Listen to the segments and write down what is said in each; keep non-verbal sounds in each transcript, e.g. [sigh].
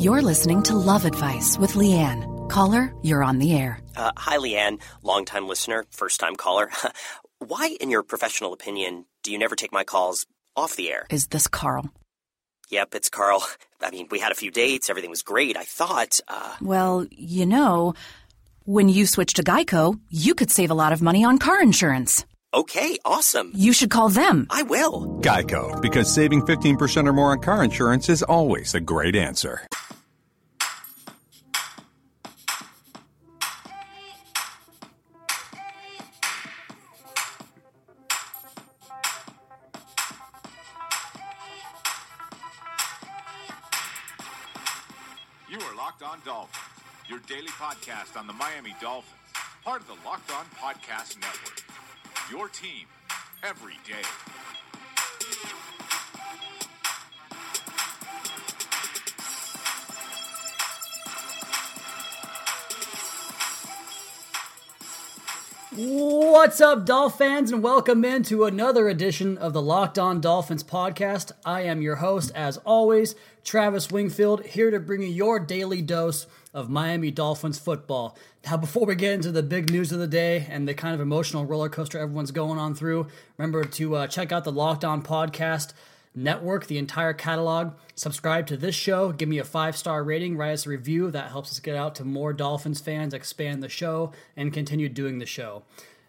You're listening to Love Advice with Leanne. Caller, you're on the air. Uh, hi, Leanne, longtime listener, first time caller. [laughs] Why, in your professional opinion, do you never take my calls off the air? Is this Carl? Yep, it's Carl. I mean, we had a few dates, everything was great. I thought, uh. Well, you know, when you switch to Geico, you could save a lot of money on car insurance. Okay, awesome. You should call them. I will. Geico, because saving 15% or more on car insurance is always a great answer. You are Locked On Dolphins, your daily podcast on the Miami Dolphins, part of the Locked On Podcast Network. Your team every day. What's up, Dolph fans, and welcome into another edition of the Locked On Dolphins podcast. I am your host, as always, Travis Wingfield, here to bring you your daily dose of Miami Dolphins football. Now, before we get into the big news of the day and the kind of emotional roller coaster everyone's going on through, remember to uh, check out the Locked On podcast network, the entire catalog. Subscribe to this show, give me a five star rating, write us a review. That helps us get out to more Dolphins fans, expand the show, and continue doing the show.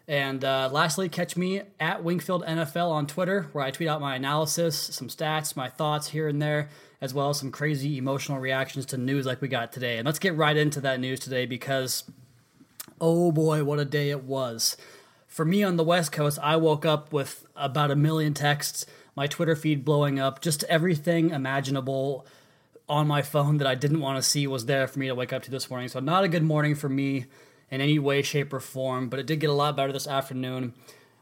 And uh, lastly, catch me at Wingfield NFL on Twitter, where I tweet out my analysis, some stats, my thoughts here and there, as well as some crazy emotional reactions to news like we got today. And let's get right into that news today because, oh boy, what a day it was. For me on the West Coast, I woke up with about a million texts my Twitter feed blowing up, just everything imaginable on my phone that I didn't want to see was there for me to wake up to this morning. So, not a good morning for me in any way, shape, or form, but it did get a lot better this afternoon.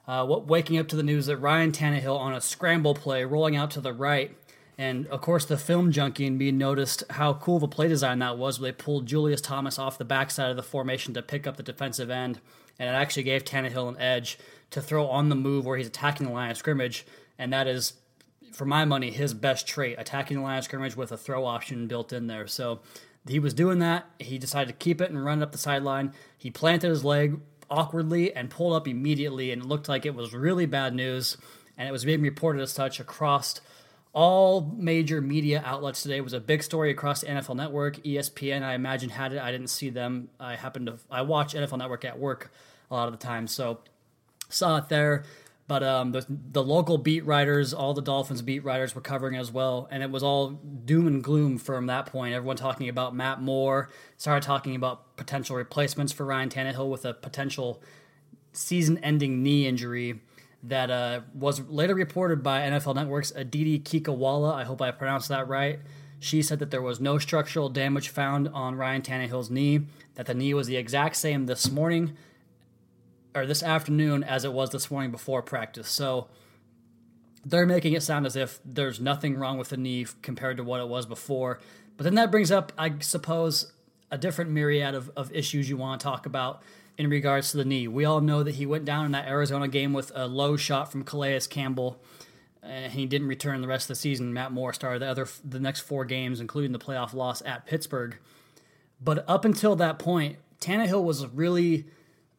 Uh, what, waking up to the news that Ryan Tannehill on a scramble play, rolling out to the right, and of course the film junkie in me noticed how cool of a play design that was. They pulled Julius Thomas off the backside of the formation to pick up the defensive end, and it actually gave Tannehill an edge to throw on the move where he's attacking the line of scrimmage and that is, for my money, his best trait: attacking the line of scrimmage with a throw option built in there. So he was doing that. He decided to keep it and run it up the sideline. He planted his leg awkwardly and pulled up immediately, and it looked like it was really bad news. And it was being reported as such across all major media outlets today. It was a big story across the NFL Network, ESPN. I imagine had it. I didn't see them. I happened to I watch NFL Network at work a lot of the time, so saw it there. But um, the, the local beat writers, all the Dolphins beat writers were covering as well, and it was all doom and gloom from that point. Everyone talking about Matt Moore, started talking about potential replacements for Ryan Tannehill with a potential season-ending knee injury that uh, was later reported by NFL Network's Aditi Kinkhabwala. I hope I pronounced that right. She said that there was no structural damage found on Ryan Tannehill's knee, that the knee was the exact same this morning or this afternoon as it was this morning before practice. So they're making it sound as if there's nothing wrong with the knee compared to what it was before. But then that brings up, I suppose, a different myriad of, of issues you want to talk about in regards to the knee. We all know that he went down in that Arizona game with a low shot from Calais Campbell, and he didn't return the rest of the season. Matt Moore started the other the next four games, including the playoff loss at Pittsburgh. But up until that point, Tannehill was really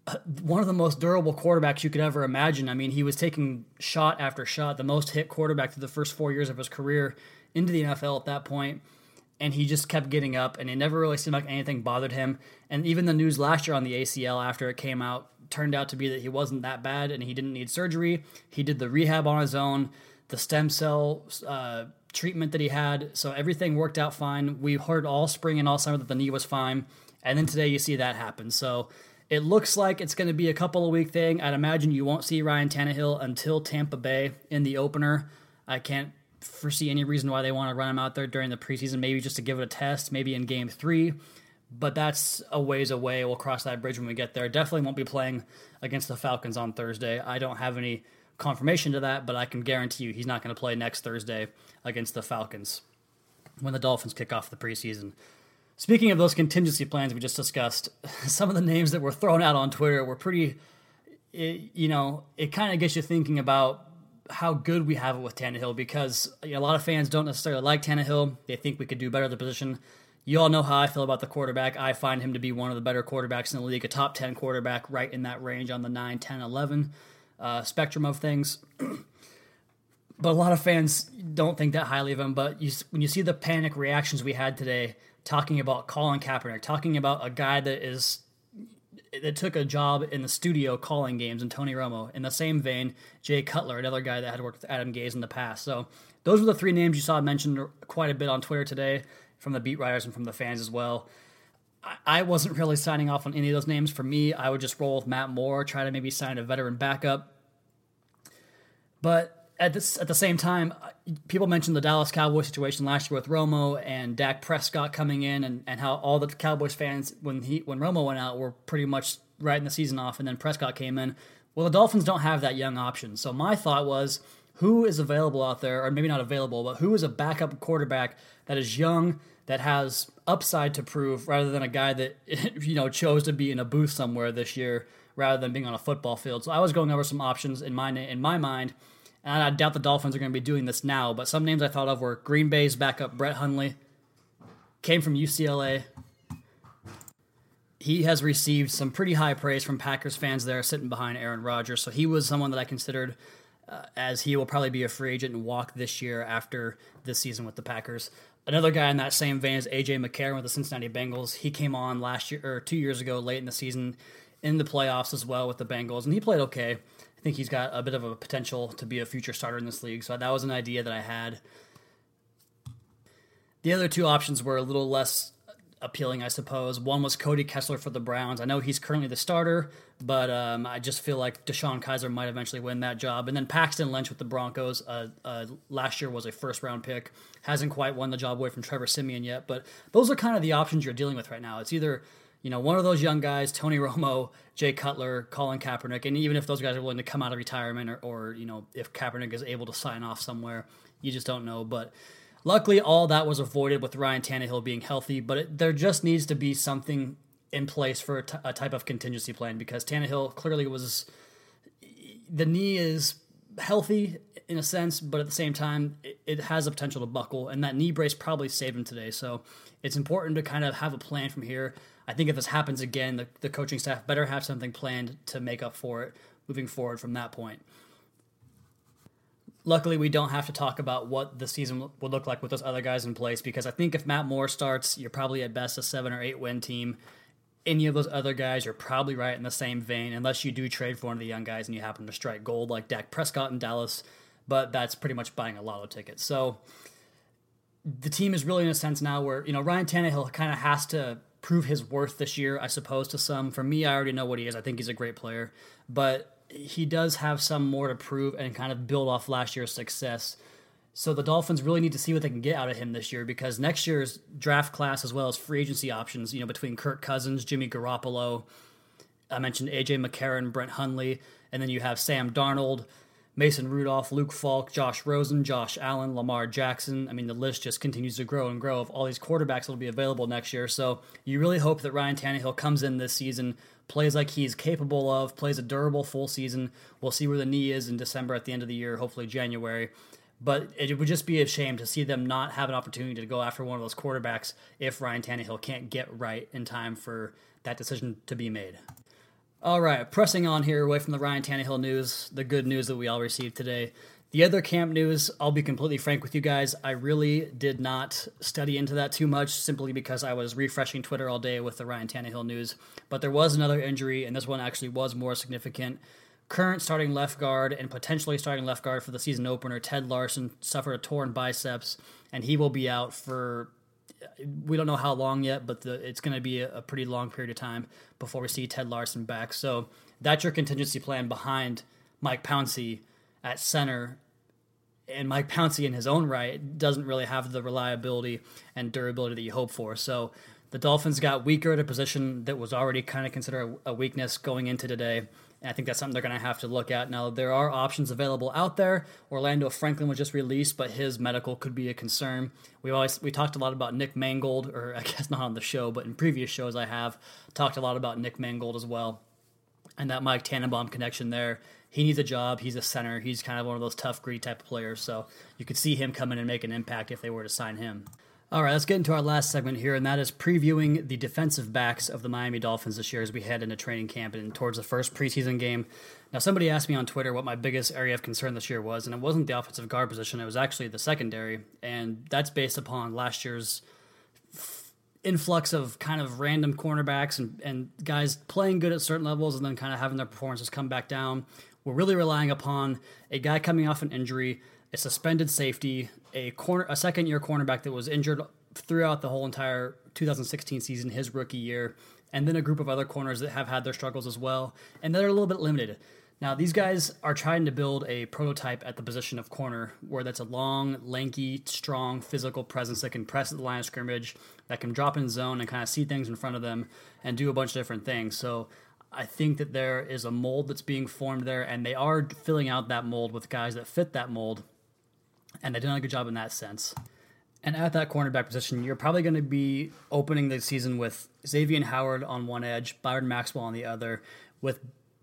[clears throat] one of the most durable quarterbacks you could ever imagine. I mean, he was taking shot after shot, the most hit quarterback through the first four years of his career into the NFL at that point, and he just kept getting up, and it never really seemed like anything bothered him. And even the news last year on the ACL after it came out turned out to be that he wasn't that bad and he didn't need surgery. He did the rehab on his own, the stem cell uh, treatment that he had, so everything worked out fine. We heard all spring and all summer that the knee was fine, and then today you see that happen. So it looks like it's going to be a couple of week thing. I'd imagine you won't see Ryan Tannehill until Tampa Bay in the opener. I can't foresee any reason why they want to run him out there during the preseason, maybe just to give it a test, maybe in game three. But that's a ways away. We'll cross that bridge when we get there. Definitely won't be playing against the Falcons on Thursday. I don't have any confirmation to that, but I can guarantee you he's not going to play next Thursday against the Falcons when the Dolphins kick off the preseason. Speaking of those contingency plans we just discussed, [laughs] some of the names that were thrown out on Twitter were pretty, it, you know, it kind of gets you thinking about how good we have it with Tannehill because a lot of fans don't necessarily like Tannehill. They think we could do better at the position. You all know how I feel about the quarterback. I find him to be one of the better quarterbacks in the league, a top 10 quarterback right in that range on the 9, 10, 11 uh, spectrum of things. [clears throat] but a lot of fans don't think that highly of him. But you, when you see the panic reactions we had today, talking about Colin Kaepernick, talking about a guy that is that took a job in the studio calling games, and Tony Romo. In the same vein, Jay Cutler, another guy that had worked with Adam Gase in the past. So those were the three names you saw mentioned quite a bit on Twitter today from the beat writers and from the fans as well. I wasn't really signing off on any of those names. For me, I would just roll with Matt Moore, try to maybe sign a veteran backup. But at this at the same time, uh, people mentioned the Dallas Cowboys situation last year with Romo and Dak Prescott coming in, and, and how all the Cowboys fans when he when Romo went out were pretty much writing the season off, and then Prescott came in. Well, the Dolphins don't have that young option, so my thought was, who is available out there, or maybe not available, but who is a backup quarterback that is young that has upside to prove rather than a guy that [laughs] you know chose to be in a booth somewhere this year rather than being on a football field. So I was going over some options in my in my mind, and I doubt the Dolphins are going to be doing this now. But some names I thought of were Green Bay's backup Brett Hundley, came from UCLA. He has received some pretty high praise from Packers fans there, sitting behind Aaron Rodgers. So he was someone that I considered. Uh, as he will probably be a free agent and walk this year after this season with the Packers. Another guy in that same vein is AJ McCarron with the Cincinnati Bengals. He came on last year or two years ago, late in the season, in the playoffs as well with the Bengals, and he played okay. I think he's got a bit of a potential to be a future starter in this league. So that was an idea that I had. The other two options were a little less appealing, I suppose. One was Cody Kessler for the Browns. I know he's currently the starter, but um, I just feel like DeShone Kizer might eventually win that job. And then Paxton Lynch with the Broncos. Uh, uh, last year was a first round pick. Hasn't quite won the job away from Trevor Siemian yet, but those are kind of the options you're dealing with right now. It's either you know, one of those young guys, Tony Romo, [laughs] Jay Cutler, Colin Kaepernick, and even if those guys are willing to come out of retirement or, or, you know, if Kaepernick is able to sign off somewhere, you just don't know. But Luckily, all that was avoided with Ryan Tannehill being healthy, but it, there just needs to be something in place for a, t- a type of contingency plan because Tannehill clearly was. The knee is healthy in a sense, but at the same time, it, it, has the potential to buckle, and that knee brace probably saved him today. So it's important to kind of have a plan from here. I think if this happens again, the, the coaching staff better have something planned to make up for it moving forward from that point luckily we don't have to talk about what the season would look like with those other guys in place because I think if Matt Moore starts, you're probably at best a seven or eight win team. Any of those other guys, you're probably right in the same vein, unless you do trade for one of the young guys and you happen to strike gold like Dak Prescott in Dallas. But that's pretty much buying a lotto ticket. So the team is really in a sense now where you know Ryan Tannehill kind of has to prove his worth this year, I suppose. To some, for me, I already know what he is. I think he's a great player, but he does have some more to prove and kind of build off last year's success. So the Dolphins really need to see what they can get out of him this year because next year's draft class as well as free agency options, you know, between Kirk Cousins, Jimmy Garoppolo, I mentioned AJ McCarron, Brett Hundley, and then you have Sam Darnold, Mason Rudolph, Luke Falk, Josh Rosen, Josh Allen, Lamar Jackson. I mean, the list just continues to grow and grow of all these quarterbacks that will be available next year. So you really hope that Ryan Tannehill comes in this season plays like he's capable of, plays a durable full season. We'll see where the knee is in December at the end of the year, hopefully January. But it would just be a shame to see them not have an opportunity to go after one of those quarterbacks if Ryan Tannehill can't get right in time for that decision to be made. All right, pressing on here away from the Ryan Tannehill news, the good news that we all received today. The other camp news, I'll be completely frank with you guys, I really did not study into that too much simply because I was refreshing Twitter all day with the Ryan Tannehill news. But there was another injury, and this one actually was more significant. Current starting left guard and potentially starting left guard for the season opener, Ted Larsen, suffered a torn biceps, and he will be out for we don't know how long yet, but the, it's going to be a, a, pretty long period of time before we see Ted Larsen back. So that's your contingency plan behind Mike Pouncey at center and Mike Pouncey in his own right doesn't really have the reliability and durability that you hope for. So the Dolphins got weaker at a position that was already kind of considered a weakness going into today. And I think that's something they're going to have to look at. Now, there are options available out there. Orlando Franklin was just released, but his medical could be a concern. We always we talked a lot about Nick Mangold, or [laughs] I guess not on the show, but in previous shows I have talked a lot about Nick Mangold as well. And that Mike Tannenbaum connection there. He needs a job. He's a center. He's kind of one of those tough, greed type of players. So you could see him come in and make an impact if they were to sign him. All right, let's get into our last segment here, and that is previewing the defensive backs of the Miami Dolphins this year as we head into training camp and towards the first preseason game. Now, somebody asked me on Twitter what my biggest area of concern this year was, and it wasn't the offensive guard position, it was actually the secondary, and that's based upon last year's influx of kind of random cornerbacks and, and guys playing good at certain levels and then kind of having their performances come back down. We're really relying upon a guy coming off an injury a suspended safety, a corner, a second year cornerback that was injured throughout the whole entire 2016 season, his rookie year, and then a group of other corners that have had their struggles as well, and they're a little bit limited. Now, these guys are trying to build a prototype at the position of corner where that's a long, lanky, strong, physical presence that can press at the line of scrimmage, that can drop in zone and kind of see things in front of them and do a bunch of different things. So I think that there is a mold that's being formed there, and they are filling out that mold with guys that fit that mold and they've done a good job in that sense. And at that cornerback position, you're probably going to be opening the season with Xavier Howard on one edge, Byron Maxwell on the other, with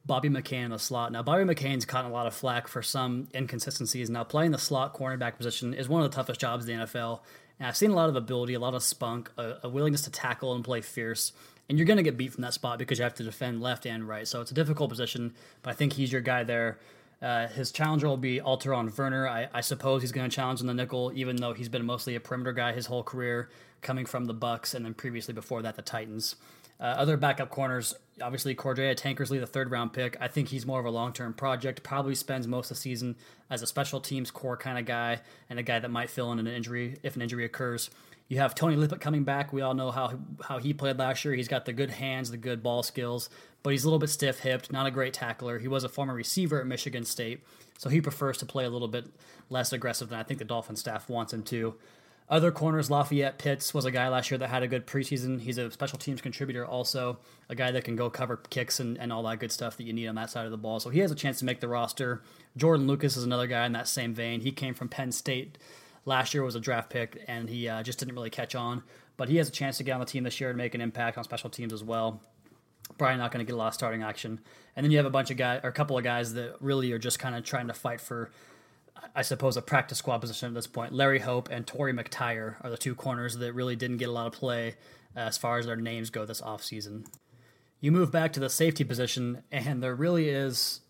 Bobby McCain in the slot. Now, Bobby McCain's caught a lot of flack for some inconsistencies. Now, playing the slot cornerback position is one of the toughest jobs in the NFL. And I've seen a lot of ability, a lot of spunk, a, a willingness to tackle and play fierce. And you're going to get beat from that spot because you have to defend left and right. So it's a difficult position, but I think he's your guy there uh, his challenger will be Alterraun Verner. I, I suppose he's going to challenge in the nickel, even though he's been mostly a perimeter guy his whole career, coming from the Bucs and then previously before that the Titans. Uh, other backup corners, obviously Cordrea Tankersley, the third round pick. I think he's more of a long term project. Probably spends most of the season as a special teams core kind of guy and a guy that might fill in an injury if an injury occurs. You have Tony Lippett coming back. We all know how how he played last year. He's got the good hands, the good ball skills, but he's a little bit stiff hipped, not a great tackler. He was a former receiver at Michigan State, so he prefers to play a little bit less aggressive than I think the Dolphin staff wants him to. Other corners, Lafayette Pitts was a guy last year that had a good preseason. He's a special teams contributor, also a guy that can go cover kicks and, and all that good stuff that you need on that side of the ball. So he has a chance to make the roster. Jordan Lucas is another guy in that same vein. He came from Penn State last year was a draft pick, and he uh, just didn't really catch on. But he has a chance to get on the team this year and make an impact on special teams as well. Probably not going to get a lot of starting action. And then you have a bunch of guys, or a couple of guys that really are just kind of trying to fight for, I suppose, a practice squad position at this point. Larry Hope and Torry McTyer are the two corners that really didn't get a lot of play uh, as far as their names go this offseason. You move back to the safety position, and there really is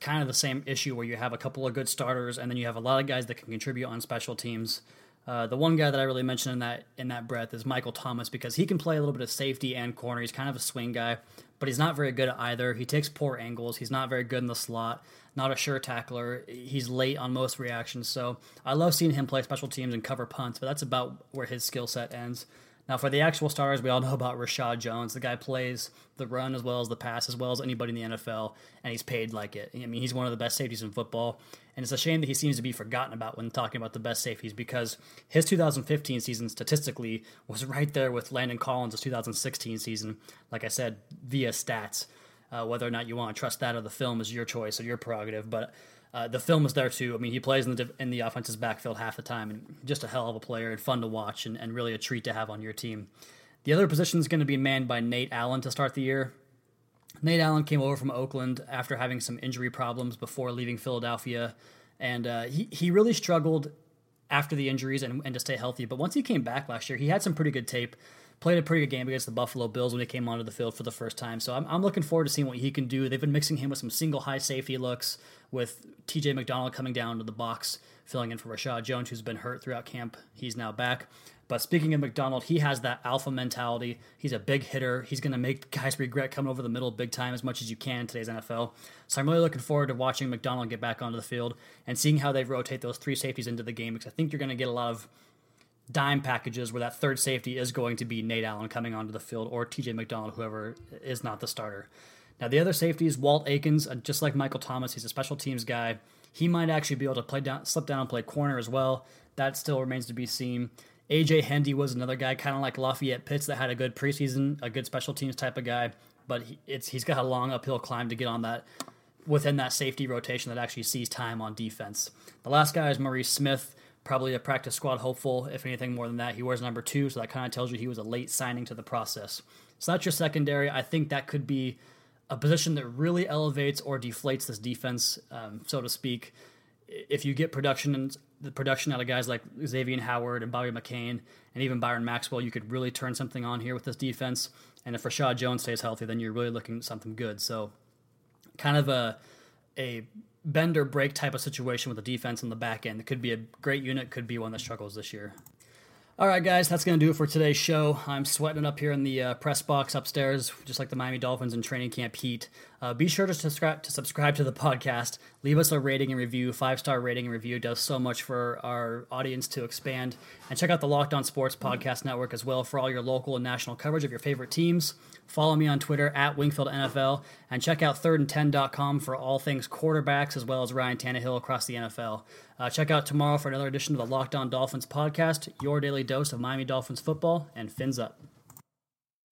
kind of the same issue where you have a couple of good starters and then you have a lot of guys that can contribute on special teams. Uh, the one guy that I really mentioned in that in that breath is Michael Thomas because he can play a little bit of safety and corner. He's kind of a swing guy, but he's not very good at either. He takes poor angles. He's not very good in the slot. Not a sure tackler. He's late on most reactions. So I love seeing him play special teams and cover punts, but that's about where his skill set ends. Now, for the actual stars, we all know about Reshad Jones. The guy plays the run as well as the pass, as well as anybody in the NFL, and he's paid like it. I mean, he's one of the best safeties in football, and it's a shame that he seems to be forgotten about when talking about the best safeties because his 2015 season statistically was right there with Landon Collins' 2016 season, like I said, via stats. Uh, whether or not you want to trust that or the film is your choice or your prerogative, but uh, the film is there too. I mean, he plays in the in the offense's backfield half the time, and just a hell of a player and fun to watch, and, and really a treat to have on your team. The other position is going to be manned by Nate Allen to start the year. Nate Allen came over from Oakland after having some injury problems before leaving Philadelphia, and uh, he he really struggled after the injuries and, and to stay healthy. But once he came back last year, he had some pretty good tape played a pretty good game against the Buffalo Bills when he came onto the field for the first time. So I'm, I'm looking forward to seeing what he can do. They've been mixing him with some single high safety looks, with TJ McDonald coming down to the box, filling in for Reshad Jones, who's been hurt throughout camp. He's now back. But speaking of McDonald, he has that alpha mentality. He's a big hitter. He's going to make guys regret coming over the middle big time as much as you can in today's NFL. So I'm really looking forward to watching McDonald get back onto the field and seeing how they rotate those three safeties into the game because I think you're going to get a lot of dime packages where that third safety is going to be Nate Allen coming onto the field or TJ McDonald, whoever is not the starter. Now, the other safety is Walt Aikens, uh, just like Michael Thomas. He's a special teams guy. He might actually be able to play down, slip down and play corner as well. That still remains to be seen. AJ Hendy was another guy, kind of like Lafayette Pitts, that had a good preseason, a good special teams type of guy, but he, it's he's got a long uphill climb to get on that within that safety rotation that actually sees time on defense. The last guy is Maurice Smith, probably a practice squad hopeful. If anything more than that, he wears number two, so that kind of tells you he was a late signing to the process. So that's your secondary. I think that could be a position that really elevates or deflates this defense, um, so to speak. If you get production and the production out of guys like Xavier Howard and Bobby McCain and even Byron Maxwell, you could really turn something on here with this defense. And if Reshad Jones stays healthy, then you're really looking at something good. So, kind of a a bend or break type of situation with the defense on the back end. It could be a great unit, could be one that struggles this year. All right, guys, that's going to do it for today's show. I'm sweating up here in the uh, press box upstairs, just like the Miami Dolphins in training camp heat. Uh, be sure to subscribe to subscribe to the podcast. Leave us a rating and review. Five star rating and review does so much for our audience to expand. And check out the Locked On Sports Podcast Network as well for all your local and national coverage of your favorite teams. Follow me on Twitter at Wingfield NFL and check out thirdand10.com for all things quarterbacks as well as Ryan Tannehill across the NFL. Uh, check out tomorrow for another edition of the Locked On Dolphins podcast, your daily dose of Miami Dolphins football, and fins up.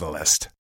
Catalyst.